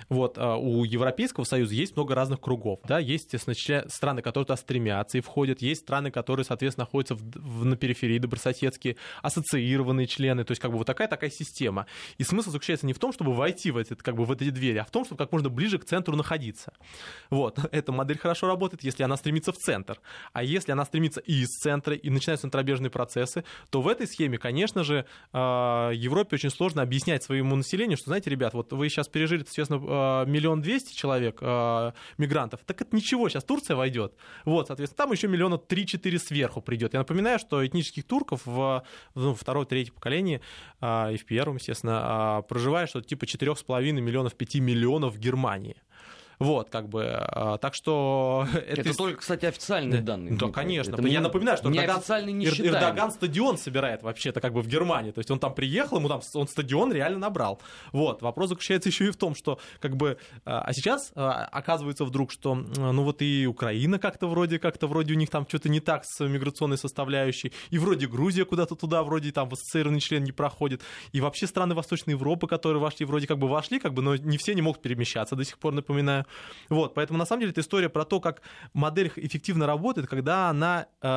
Вот, э, у Европейского Союза есть много разных кругов, да, есть страны, которые туда стремятся и входят, есть страны, которые, соответственно, находятся в, в, на периферии, добрососедские, ассоциированные члены, то есть как бы вот такая такая система. И смысл заключается не в том, чтобы войти в, эти, как бы, в эти двери, а в том, чтобы как можно ближе к центру находиться. Вот, эта модель хорошо работает, если она стремится в центр. А если она стремится и из центра, и начинаются центробежные процессы, то в этой схеме, конечно же, а, Европе очень сложно объяснять своему населению, что, знаете, ребят, вот вы сейчас пережили, соответственно, а, миллион двести человек а, мигрантов, так это ничего, сейчас Турция войдет. Вот, соответственно, там еще миллиона три-четыре сверху придет. Я напоминаю, что этнических турков в ну, второй, третьем поколении и в первом, естественно, проживает что-то типа четырех с половиной миллионов, пяти миллионов в Германии. Вот, как бы, а, так что... Это, это только, кстати, официальные да, данные. Да, конечно. Это я напоминаю, что Эрдоган, не Эрдоган стадион собирает вообще-то как бы в Германии. То есть он там приехал, ему там он стадион реально набрал. Вот, вопрос заключается еще и в том, что как бы... А, а сейчас а, оказывается вдруг, что ну вот и Украина как-то вроде, как-то вроде у них там что-то не так с миграционной составляющей, и вроде Грузия куда-то туда, вроде там в ассоциированный член не проходит, и вообще страны Восточной Европы, которые вошли, вроде как бы вошли, как бы, но не все не могут перемещаться до сих пор, напоминаю. Вот, поэтому на самом деле это история про то, как модель эффективно работает, когда она э,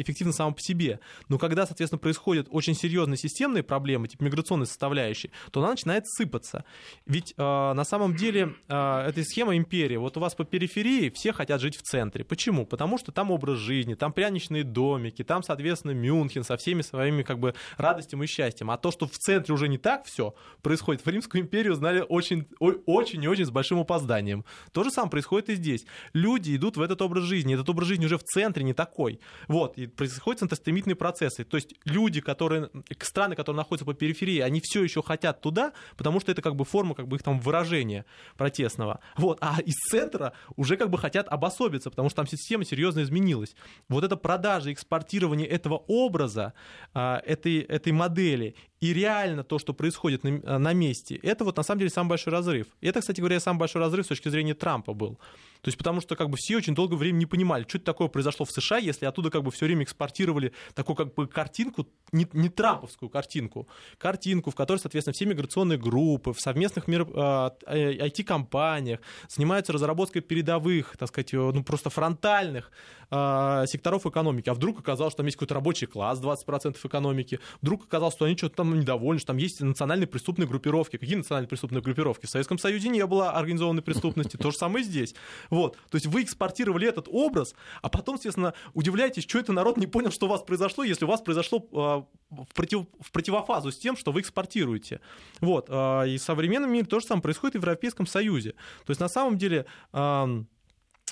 эффективна сама по себе. Но когда, соответственно, происходят очень серьезные системные проблемы, типа миграционной составляющей, то она начинает сыпаться. Ведь э, на самом деле э, эта схема империи. Вот у вас по периферии все хотят жить в центре. Почему? Потому что там образ жизни, там пряничные домики, там, соответственно, Мюнхен со всеми своими как бы радостями и счастьем. А то, что в центре уже не так все происходит, в Римскую империю знали очень, очень и очень с большим опозданием. То же самое происходит и здесь. Люди идут в этот образ жизни. Этот образ жизни уже в центре не такой. Вот, и происходят центростремительные процессы. То есть люди, которые, страны, которые находятся по периферии, они все еще хотят туда, потому что это как бы форма как бы их там выражения протестного. Вот, а из центра уже как бы хотят обособиться, потому что там система серьезно изменилась. Вот это продажа, экспортирование этого образа, а, этой, этой модели и реально то, что происходит на, на месте, это вот на самом деле самый большой разрыв. И это, кстати говоря, самый большой разрыв с точки зрения Трампа был. То есть потому что как бы все очень долгое время не понимали, что это такое произошло в США, если оттуда как бы все время экспортировали такую как бы картинку, не, не трамповскую картинку, картинку, в которой, соответственно, все миграционные группы в совместных мир, IT-компаниях а, занимаются разработкой передовых, так сказать, ну просто фронтальных э, секторов экономики. А вдруг оказалось, что там есть какой-то рабочий класс, 20% экономики, вдруг оказалось, что они что-то там недовольны, что там есть национальные преступные группировки. Какие национальные преступные группировки? В Советском Союзе не было организованной преступности, то же самое здесь. Вот. То есть вы экспортировали этот образ, а потом, естественно, удивляетесь, что это народ не понял, что у вас произошло, если у вас произошло э, в, против, в противофазу с тем, что вы экспортируете. Вот. Э, и в современном мире то же самое происходит и в Европейском Союзе. То есть на самом деле...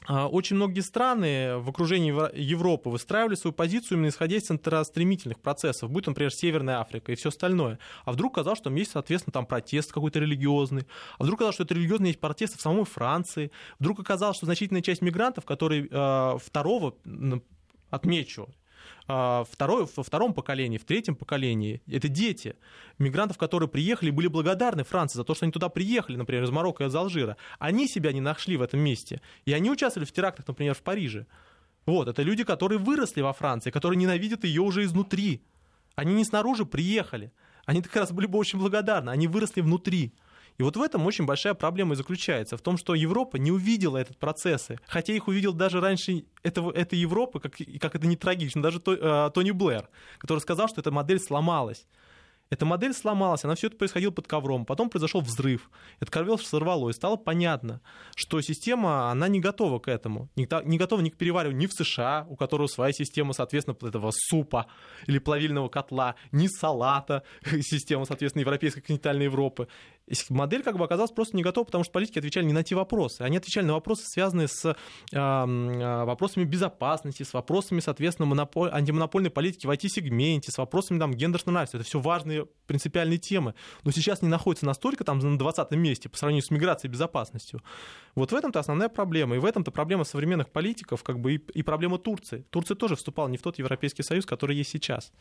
А, очень многие страны в окружении Европы выстраивали свою позицию именно исходя из центростремительных процессов, будь, например, Северная Африка и все остальное. А вдруг казалось, что там есть, соответственно, там протест какой-то религиозный. А вдруг казалось, что это религиозный есть протесты в самой Франции. Вдруг оказалось, что значительная часть мигрантов, которые э, второго, отмечу, а, второй, во втором поколении, в третьем поколении. Это дети мигрантов, которые приехали были благодарны Франции за то, что они туда приехали, например, из Марокко и из Алжира. Они себя не нашли в этом месте. И они участвовали в терактах, например, в Париже. Вот, это люди, которые выросли во Франции, которые ненавидят ее уже изнутри. Они не снаружи приехали. Они как раз были бы очень благодарны. Они выросли внутри. И вот в этом очень большая проблема и заключается, в том, что Европа не увидела этот процессы, хотя их увидел даже раньше этого, этой Европы, как, как это не трагично, даже э, Тони Блэр, который сказал, что эта модель сломалась. Эта модель сломалась, она все это происходило под ковром. Потом произошел взрыв. Это ковер сорвало, и стало понятно, что система, она не готова к этому. Не, не готова ни к перевариванию ни в США, у которого своя система, соответственно, этого супа или плавильного котла, ни салата, система, соответственно, европейской континентальной Европы модель как бы оказалась просто не готова, потому что политики отвечали не на те вопросы. Они отвечали на вопросы, связанные с э, вопросами безопасности, с вопросами, соответственно, монополь, антимонопольной политики в IT-сегменте, с вопросами там, гендерного равенства. Это все важные принципиальные темы. Но сейчас не находятся настолько там на 20 месте по сравнению с миграцией и безопасностью. Вот в этом-то основная проблема. И в этом-то проблема современных политиков как бы и, и проблема Турции. Турция тоже вступала не в тот Европейский Союз, который есть сейчас.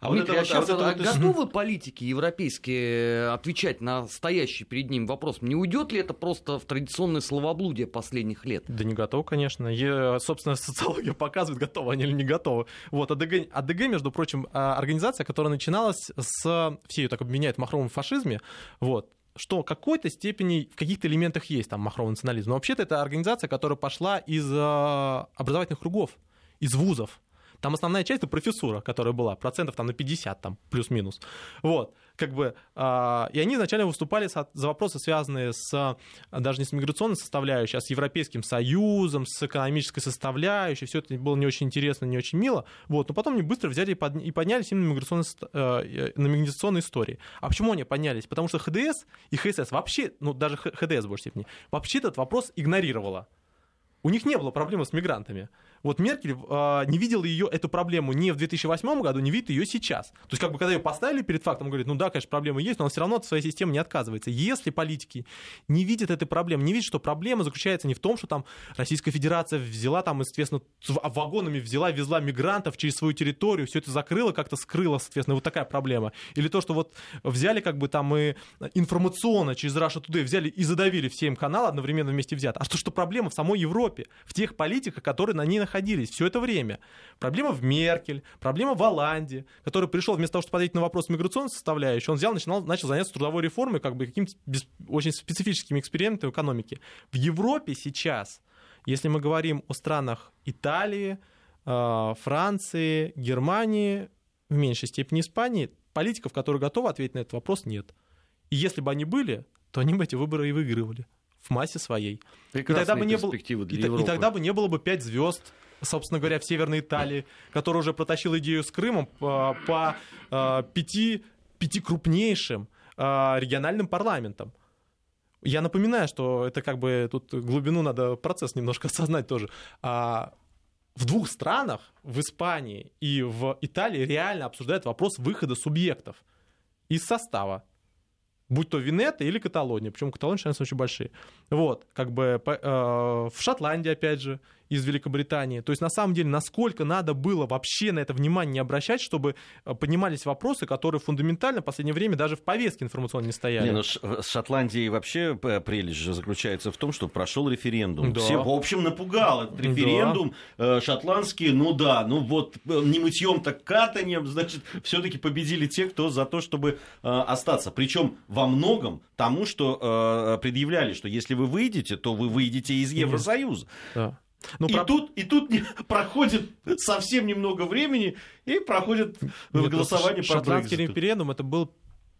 А Дмитрий, вот это, а, вот, а, вот, готовы политики европейские отвечать на стоящий перед ним вопрос? Не уйдет ли это просто в традиционное словоблудие последних лет? Да не готов, конечно. Я, собственно, социология показывает, готовы они или не готовы. Вот, АДГ, АДГ, между прочим, а, организация, которая начиналась с... Все ее так обменяют в махровом фашизме. Вот что в какой-то степени в каких-то элементах есть там махровый национализм. Но вообще-то это организация, которая пошла из э, образовательных кругов, из вузов. Там основная часть это профессура, которая была, процентов там на 50, там, плюс-минус. Вот, как бы, э, и они изначально выступали за, за вопросы, связанные с, даже не с миграционной составляющей, а с Европейским Союзом, с экономической составляющей, все это было не очень интересно, не очень мило, вот, но потом они быстро взяли и, под, и поднялись именно миграционной, э, на миграционной истории. А почему они поднялись? Потому что ХДС и ХСС вообще, ну, даже ХДС в большей степени, вообще этот вопрос игнорировала. У них не было проблемы с мигрантами. Вот Меркель э, не видела ее, эту проблему ни в 2008 году, не видит ее сейчас. То есть, как бы, когда ее поставили перед фактом, говорит, ну да, конечно, проблема есть, но он все равно от своей системы не отказывается. Если политики не видят этой проблемы, не видят, что проблема заключается не в том, что там Российская Федерация взяла там, соответственно, вагонами взяла, везла мигрантов через свою территорию, все это закрыло, как-то скрыло, соответственно, вот такая проблема. Или то, что вот взяли как бы там и информационно через Russia Today взяли и задавили все им каналы одновременно вместе взят. А что, что проблема в самой Европе, в тех политиках, которые на ней находятся находились все это время. Проблема в Меркель, проблема в Оланде, который пришел вместо того, чтобы ответить на вопрос миграционной составляющей, он взял, начинал, начал заняться трудовой реформой, как бы какими-то очень специфическими экспериментами экономики. В Европе сейчас, если мы говорим о странах Италии, э, Франции, Германии, в меньшей степени Испании, политиков, которые готовы ответить на этот вопрос, нет. И если бы они были, то они бы эти выборы и выигрывали в массе своей. Прекрасные и тогда бы не было, для и, Европы. и тогда бы не было бы пять звезд, собственно говоря, в Северной Италии, который уже протащил идею с Крымом по, по а, пяти, пяти крупнейшим а, региональным парламентам. Я напоминаю, что это как бы тут глубину надо процесс немножко осознать тоже. А в двух странах, в Испании и в Италии, реально обсуждают вопрос выхода субъектов из состава будь то Венета или Каталония, причем Каталония, конечно, очень большие. Вот, как бы э, в Шотландии, опять же, из Великобритании. То есть, на самом деле, насколько надо было вообще на это внимание не обращать, чтобы э, поднимались вопросы, которые фундаментально в последнее время даже в повестке информационной не стояли. Не, ну, с Шотландией вообще прелесть же заключается в том, что прошел референдум. Да. Все, в общем, напугал этот референдум да. Э, шотландский. Ну да, ну вот э, не мытьем, так катанием, значит, все-таки победили те, кто за то, чтобы остаться. Причем во многом тому, что предъявляли, что если вы выйдете, то вы выйдете из Евросоюза. Да. Ну, и, про... тут, и тут проходит совсем немного времени, и проходит Нет, голосование по Шотландский референдум это был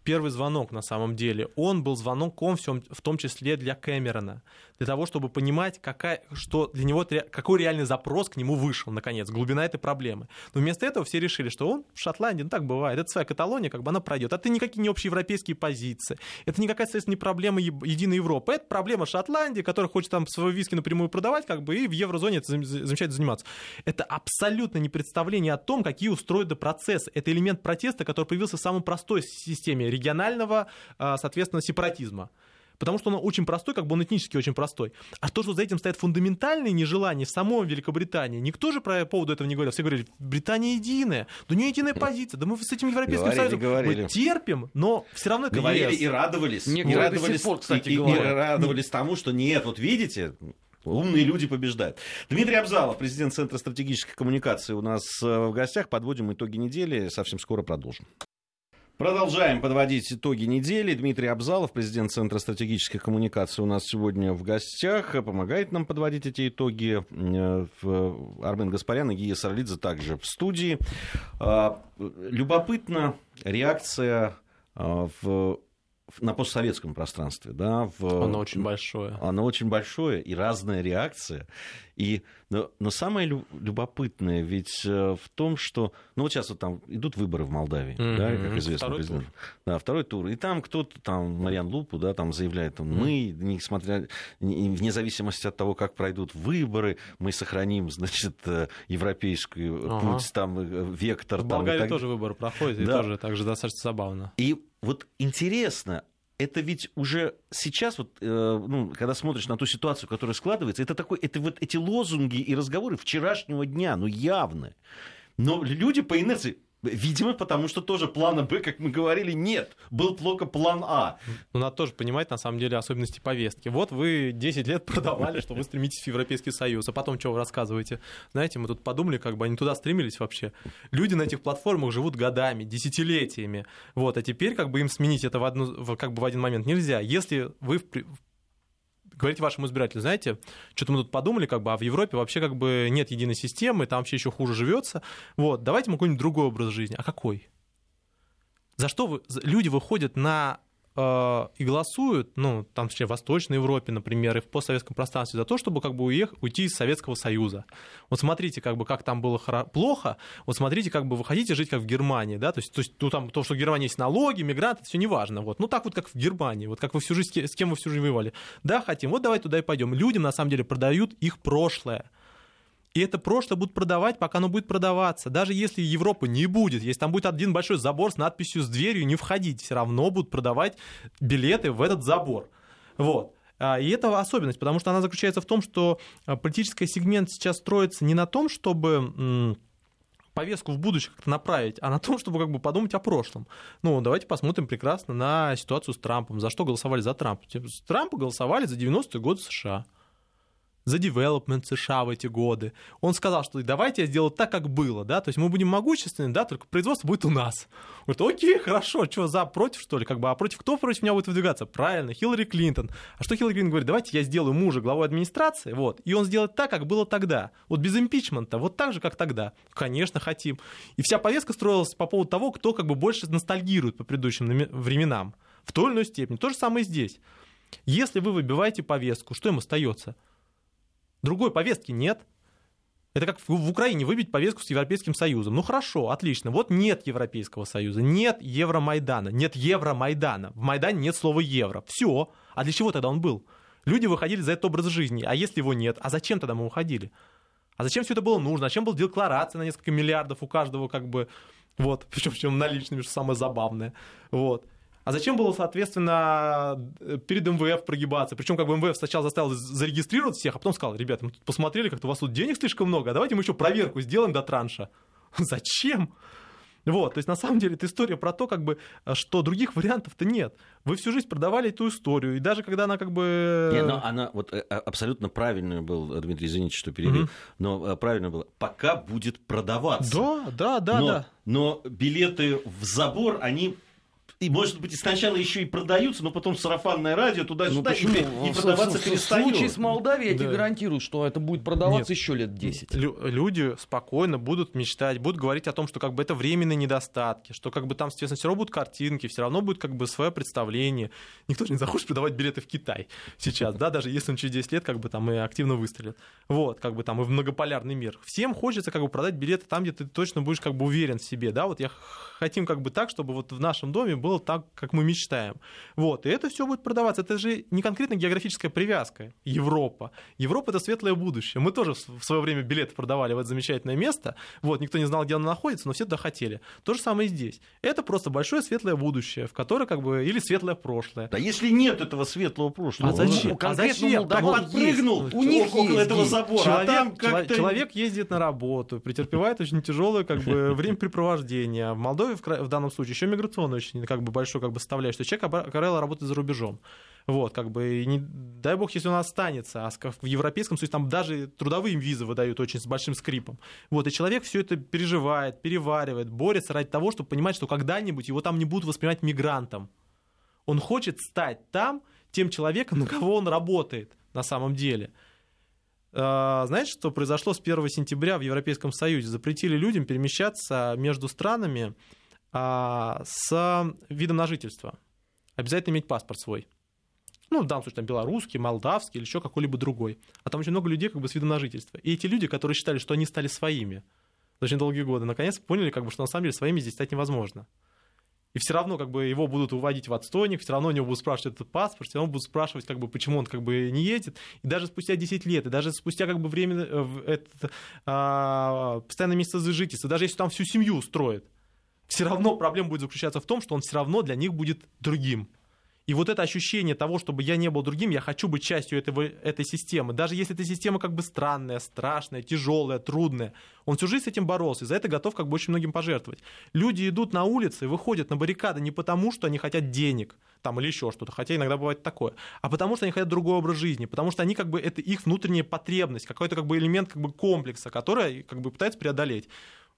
первый звонок на самом деле. Он был звонком в том числе для Кэмерона для того, чтобы понимать, какая, что для него, какой реальный запрос к нему вышел, наконец, глубина этой проблемы. Но вместо этого все решили, что он в Шотландии, ну так бывает, это своя Каталония, как бы она пройдет. Это никакие не общеевропейские позиции, это никакая, соответственно, не проблема единой Европы, это проблема Шотландии, которая хочет там свои виски напрямую продавать, как бы, и в еврозоне это замечательно заниматься. Это абсолютно не представление о том, какие устроены процессы. Это элемент протеста, который появился в самой простой системе регионального, а, соответственно, сепаратизма потому что он очень простой, как бы он этнически очень простой. А то, что за этим стоят фундаментальные нежелания в самом Великобритании, никто же про поводу этого не говорил. Все говорили, Британия единая, да не единая позиция, да мы с этим Европейским Говорили, Союзом говорили. мы терпим, но все равно это Говорили ЕС. и радовались. Некоторые и радовались, пор, кстати и- и- и радовались тому, что нет, вот видите, умные люди побеждают. Дмитрий Абзалов, президент Центра стратегической коммуникации у нас э, в гостях. Подводим итоги недели. Совсем скоро продолжим. Продолжаем подводить итоги недели. Дмитрий Абзалов, президент Центра стратегических коммуникаций, у нас сегодня в гостях. Помогает нам подводить эти итоги. Э, Армен Гаспарян и Гия Сарлидзе также в студии. А, Любопытна реакция а, в- на постсоветском пространстве. Да, в, Оно очень большое. оно очень большое и разная реакция. И, но, но самое лю- любопытное ведь э, в том, что... Ну вот сейчас вот там идут выборы в Молдавии, Мгм. да, как известно. Второй президент. Да, второй тур. И там кто-то, там Мариан Лупу, да, там заявляет, там, мы, несмотря, не- вне зависимости от того, как пройдут выборы, мы сохраним, значит, э, европейскую Ага. путь, там, э, вектор. В там, Болгарии так тоже выборы проходят, и Да. тоже так же достаточно забавно. и вот интересно, это ведь уже сейчас, вот, э, ну, когда смотришь на ту ситуацию, которая складывается, это, такой, это вот эти лозунги и разговоры вчерашнего дня, ну явно. Но люди по инерции, видимо, потому что тоже плана Б, как мы говорили, нет. Был только план А. Но надо тоже понимать, на самом деле, особенности повестки. Вот вы 10 лет продавали, что вы стремитесь в Европейский Союз, а потом что вы рассказываете? Знаете, мы тут подумали, как бы они туда стремились вообще. Люди на этих платформах живут годами, десятилетиями. Вот, а теперь как бы им сменить это в, одну, в- как бы в один момент нельзя. Если вы в говорите вашему избирателю, знаете, что-то мы тут подумали, как бы, а в Европе вообще как бы нет единой системы, там вообще еще хуже живется. Вот, давайте мы какой-нибудь другой образ жизни. А какой? За что вы, люди выходят на э, и голосуют, ну, там, в Восточной Европе, например, и в постсоветском пространстве, за то, чтобы как бы уех- уйти из Советского Союза. Вот смотрите, как бы, как там было хоро- плохо, вот смотрите, как бы вы хотите жить, как в Германии, да, то есть, то, есть, ну, там, то, что в Германии есть налоги, мигранты, все не важно, вот, ну, так вот, как в Германии, вот, как вы всю жизнь, с кем вы всю жизнь воевали. Да, хотим, вот давай туда и пойдем. Людям, на самом деле, продают их прошлое. И это прошлое будут продавать, пока оно будет продаваться. Даже если Европы не будет, если там будет один большой забор с надписью «С дверью не входить», все равно будут продавать билеты в этот забор. Вот. А, И это особенность, потому что она заключается в том, что а, политический сегмент сейчас строится не на том, чтобы повестку в будущее как-то направить, а на том, чтобы как бы подумать о прошлом. Ну, давайте посмотрим прекрасно на ситуацию с Трампом. За что голосовали за Трампа? С Трампа голосовали за 90-е годы США за девелопмент США в эти годы. Он сказал, что давайте я сделаю так, как было, да, то есть мы будем могущественны, да, только производство будет у нас. Говорит, окей, хорошо, что, за, против, что ли, как бы, а против кто против меня будет выдвигаться? Правильно, Хиллари Клинтон. А что Хиллари Клинтон говорит, давайте я сделаю мужа главой администрации, вот, и он сделает так, как было тогда, вот без импичмента, вот так же, как тогда. Конечно, хотим. И вся повестка строилась по поводу того, кто как бы больше ностальгирует по предыдущим временам. В той или иной степени. То же самое и здесь. Если вы выбиваете повестку, что им остается? Другой повестки нет. Это как в Украине выбить повестку с Европейским Союзом. Ну хорошо, отлично. Вот нет Европейского Союза, нет Евромайдана, нет Евромайдана. В Майдане нет слова евро. Все. А для чего тогда он был? Люди выходили за этот образ жизни. А если его нет, а зачем тогда мы уходили? А зачем все это было нужно? Зачем была декларация на несколько миллиардов у каждого, как бы, вот, причем, причем наличными, что самое забавное. Вот. А зачем было, соответственно, перед МВФ прогибаться? Причем как бы МВФ сначала заставил зарегистрировать всех, а потом сказал, ребята, мы тут посмотрели, как-то у вас тут денег слишком много, а давайте мы еще проверку сделаем до транша. Зачем? Вот, то есть на самом деле это история про то, как бы, что других вариантов-то нет. Вы всю жизнь продавали эту историю, и даже когда она как бы... Не, но она вот э, э, абсолютно правильно был, Дмитрий, извините, что перебил, Мгм. но э, правильно было, пока будет продаваться. Да, да, да, но, да. но билеты в забор, они и, может быть, и сначала еще и продаются, но потом сарафанное радио Ну туда-сюда и, почему? и В- продаваться в, в, случае с Молдавией я тебе Да. гарантирую, что это будет продаваться Нет. еще лет 10. Лю- люди спокойно будут мечтать, будут говорить о том, что как бы это временные недостатки, что как бы там, естественно, все равно будут картинки, все равно будет как бы свое представление. Никто же не захочет продавать билеты в Китай сейчас, да, даже если он через 10 лет как бы там и активно выстрелит. Вот, как бы там и в многополярный мир. Всем хочется как бы продать билеты там, где ты точно будешь как бы уверен в себе, да, вот я хотим как бы так, чтобы вот в нашем доме было так, как мы мечтаем. Вот, и это все будет продаваться. Это же не конкретно географическая привязка Европа. Европа — это светлое будущее. Мы тоже в свое время билеты продавали в это замечательное место. Вот, никто не знал, где оно находится, но все туда хотели. То же самое и здесь. Это просто большое светлое будущее, в которое как бы... Или светлое прошлое. Да если нет этого светлого прошлого... А зачем? Ну, а конкретно зачем? Так подпрыгнул У них около этого забора, а Человек, там чело- как-то... человек ездит на работу, претерпевает очень тяжелое как бы, времяпрепровождение. В Молдове в, кра- в данном случае еще миграционный очень как бы, большой как бы, составляющий. Человек, как правило, работает за рубежом. Вот, как бы, и не, дай бог, если он останется, а в Европейском Союзе там даже трудовые визы выдают очень с большим скрипом. Вот, и человек все это переживает, переваривает, борется ради того, чтобы понимать, что когда-нибудь его там не будут воспринимать мигрантом. Он хочет стать там тем человеком, на кого он работает на самом деле. А, Знаете, что произошло с 1 сентября в Европейском Союзе? Запретили людям перемещаться между странами а, с видом на жительство. Обязательно иметь паспорт свой. Ну, в данном случае там белорусский, молдавский или еще какой-либо другой. А там очень много людей как бы с видом на жительство. И эти люди, которые считали, что они стали своими очень долгие годы, наконец поняли, как бы, что на самом деле своими здесь стать невозможно. И все равно как бы его будут уводить в отстойник, все равно у него будут спрашивать этот паспорт, все равно будут спрашивать, как бы, почему он как бы не едет. И даже спустя 10 лет, и даже спустя как бы время, э, этот, а, постоянное место жительства, даже если там всю семью устроит, все равно проблема будет заключаться в том, что он все равно для них будет другим. И вот это ощущение того, чтобы я не был другим, я хочу быть частью этого, этой системы. Даже если эта система как бы странная, страшная, тяжелая, трудная, он всю жизнь с этим боролся, и за это готов как бы очень многим пожертвовать. Люди идут на улицы, выходят на баррикады не потому, что они хотят денег, там, или еще что-то, хотя иногда бывает такое, а потому что они хотят другой образ жизни, потому что они как бы, это их внутренняя потребность, какой-то как бы элемент как бы комплекса, который как бы пытается преодолеть.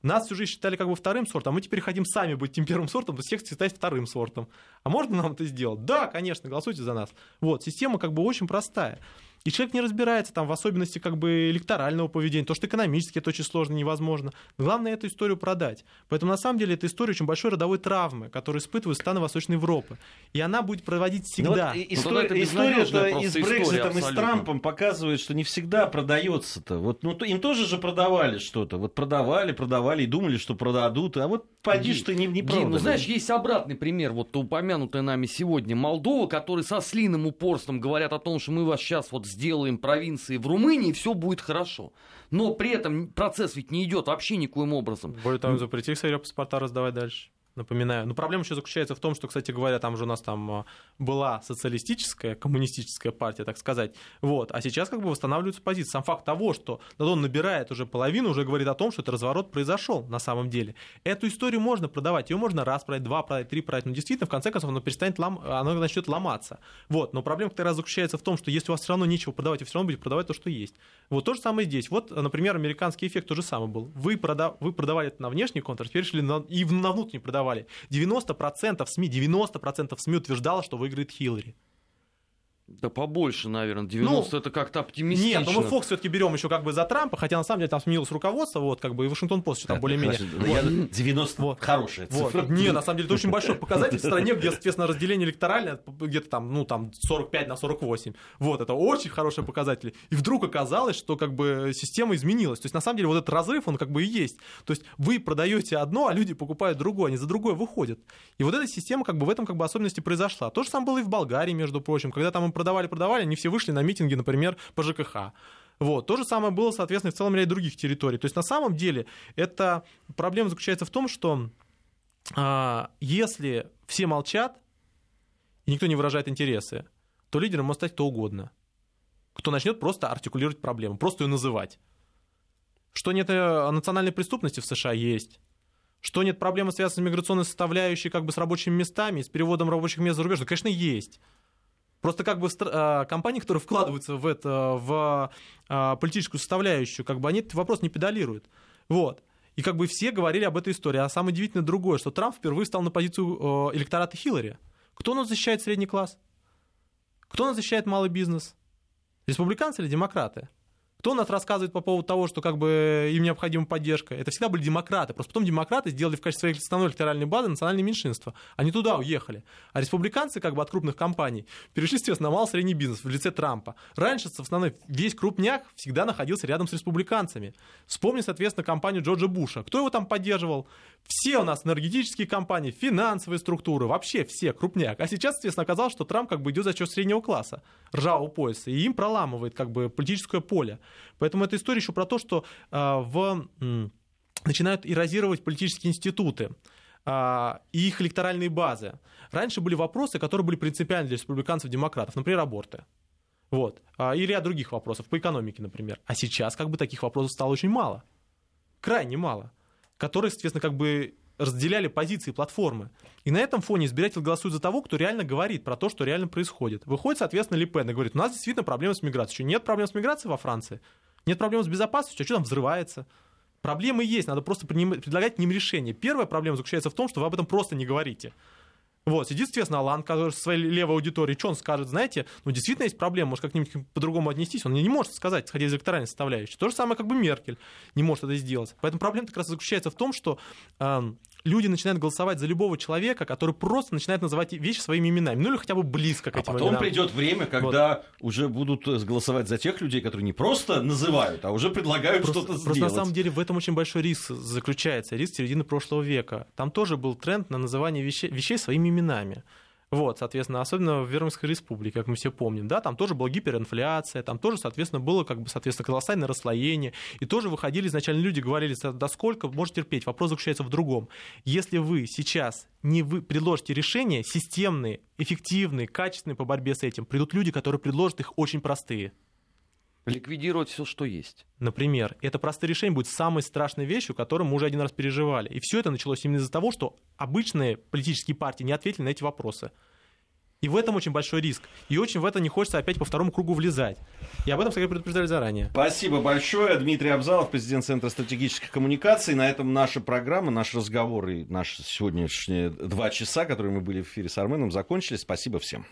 Нас всю жизнь считали как бы вторым сортом, а мы теперь хотим сами быть тем первым сортом, то всех считать вторым сортом. А можно нам это сделать? Да, конечно, голосуйте за нас. Вот, система как бы очень простая. И человек не разбирается там в особенности как бы электорального поведения, то, что экономически это очень сложно, невозможно. Главное эту историю продать. Поэтому на самом деле это история очень большой родовой травмы, которую испытывают страны Восточной Европы. И она будет проводить Ну вот всегда. и- Ну, история, история и с история Брекситом, и с. Трампом показывает, что не всегда продается-то. Вот, ну, то- им тоже же продавали что-то. Вот продавали, продавали и думали, что продадут. А вот поди Дим, что не, не Дим, продали. ну знаешь, есть обратный пример, вот упомянутая нами сегодня Молдова, которые со слиным упорством говорят о том, что мы вас сейчас вот сделаем провинцией в Румынии, все будет хорошо. Но при этом процесс ведь не идет вообще никоим образом. Более того, запретили, кстати, паспорта раздавать дальше. Напоминаю. Но проблема еще заключается в том, что, кстати говоря, там же у нас там а, была социалистическая, коммунистическая партия, так сказать. Вот. А сейчас как бы восстанавливаются позиции. Сам факт того, что Дадон набирает уже половину, уже говорит о том, что этот разворот произошел на самом деле. Эту историю можно продавать. Ее можно раз продать, два продать, три продать. Но действительно, в конце концов, оно перестанет лом... оно начнет ломаться. Вот. Но проблема как раз заключается в том, что если у вас все равно нечего продавать, вы все равно будете продавать то, что есть. Вот то же самое здесь. Вот, например, американский эффект тоже самый был. Вы, прода... вы продавали это на внешний контур, теперь решили на... и на внутренний продавали. 90% СМИ, 90% СМИ утверждало, что выиграет Хиллари. Да побольше, наверное. 90 это как-то оптимистично. Нет, но мы Фокс все-таки берем еще как бы за Трампа, хотя на самом деле там сменилось руководство, вот, как бы и Вашингтон Пост там более-менее. Хорошо, я- 90 Вот. хорошая Вот. цифра. Не, на самом деле, это очень большой показатель в стране, где, соответственно, разделение электоральное где-то там, ну, там 45 на 48. Вот, это очень хороший показатель. И вдруг оказалось, что как бы система изменилась. То есть, на самом деле, вот этот разрыв, он как бы и есть. То есть, вы продаете одно, а люди покупают другое, они за другое выходят. И вот эта система как бы в этом как бы особенности произошла. То же самое было и в Болгарии, между прочим. Когда там им продавали-продавали, они все вышли на митинги, например, по ЖКХ. Вот. То же самое было, соответственно, в целом ряде других территорий. То есть на самом деле эта проблема заключается в том, что а, если все молчат и никто не выражает интересы, то лидером может стать кто угодно. Кто начнет просто артикулировать проблему, просто ее называть. Что нет э, национальной преступности в США есть. Что нет проблемы, связанной с миграционной составляющей, как бы с рабочими местами, с переводом рабочих мест за рубеж, да, конечно, есть. Просто как бы а, компании, которые вкладываются в это, в а, политическую составляющую, как бы они этот вопрос не педалируют. Вот. И как бы все говорили об этой истории. А самое удивительное другое, что Трамп впервые стал на позицию электората Хиллари. Кто у нас защищает средний класс? Кто у нас защищает малый бизнес? Республиканцы или демократы? Кто у нас рассказывает по поводу того, что как бы им необходима поддержка? Это всегда были демократы. Просто потом демократы сделали в качестве своей основной электоральной базы национальные меньшинства. Они туда уехали. А республиканцы как бы от крупных компаний перешли, естественно, на малый средний бизнес в лице Трампа. Раньше, в основном, весь крупняк всегда находился рядом с республиканцами. Вспомни, соответственно, компанию Джорджа Буша. Кто его там поддерживал? Все у нас энергетические компании, финансовые структуры, вообще все, крупняк. А сейчас, естественно, оказалось, что Трамп как бы идет за счет среднего класса, ржавого пояса, и им проламывает как бы политическое поле. Поэтому эта история еще про то, что э, в, м, начинают эрозировать политические институты э, и их электоральные базы. Раньше были вопросы, которые были принципиальны для республиканцев демократов, например, аборты. Вот. А, и ряд других вопросов, по экономике, например. А сейчас как бы таких вопросов стало очень мало. Крайне мало которые, соответственно, как бы разделяли позиции платформы. И на этом фоне избиратель голосует за того, кто реально говорит про то, что реально происходит. Выходит, соответственно, Ли Пен и говорит, у нас действительно проблемы с миграцией. Что, нет проблем с миграцией во Франции? Нет проблем с безопасностью? А что там взрывается? Проблемы есть, надо просто предлагать к ним решение. Первая проблема заключается в том, что вы об этом просто не говорите. Вот, сидит, естественно, Алан, который со своей левой аудиторией, что он скажет, знаете, ну, действительно есть проблема, может, как-нибудь по-другому отнестись, он не может сказать, исходя из электоральной составляющей. То же самое, как бы Меркель не может это сделать. Поэтому проблема как раз заключается в том, что э, люди начинают голосовать за любого человека, который просто начинает называть вещи своими именами, ну или хотя бы близко к а этим потом именам. придет время, когда вот. уже будут э, голосовать за тех людей, которые не просто называют, а уже предлагают просто, что-то сделать. Просто на самом деле в этом очень большой риск заключается, риск середины прошлого века. Там тоже был тренд на называние вещей, вещей своими именами. Вот, соответственно, особенно в Вермской республике, как мы все помним, да, там тоже была гиперинфляция, там тоже, соответственно, было как бы, соответственно, колоссальное расслоение, и тоже выходили изначально люди, говорили, да сколько, может терпеть, вопрос заключается в другом. Если вы сейчас не вы предложите решения системные, эффективные, качественные по борьбе с этим, придут люди, которые предложат их очень простые. Ликвидировать все, что есть. Например, это простое решение будет самой страшной вещью, которую мы уже один раз переживали. И все это началось именно из-за того, что обычные политические партии не ответили на эти вопросы. И в этом очень большой риск. И очень в это не хочется опять по второму кругу влезать. И об этом, кстати, предупреждали заранее. Спасибо большое. Дмитрий Абзалов, президент Центра стратегических коммуникаций. На этом наша программа, наш разговор и наши сегодняшние два часа, которые мы были в эфире с Арменом, закончились. Спасибо всем.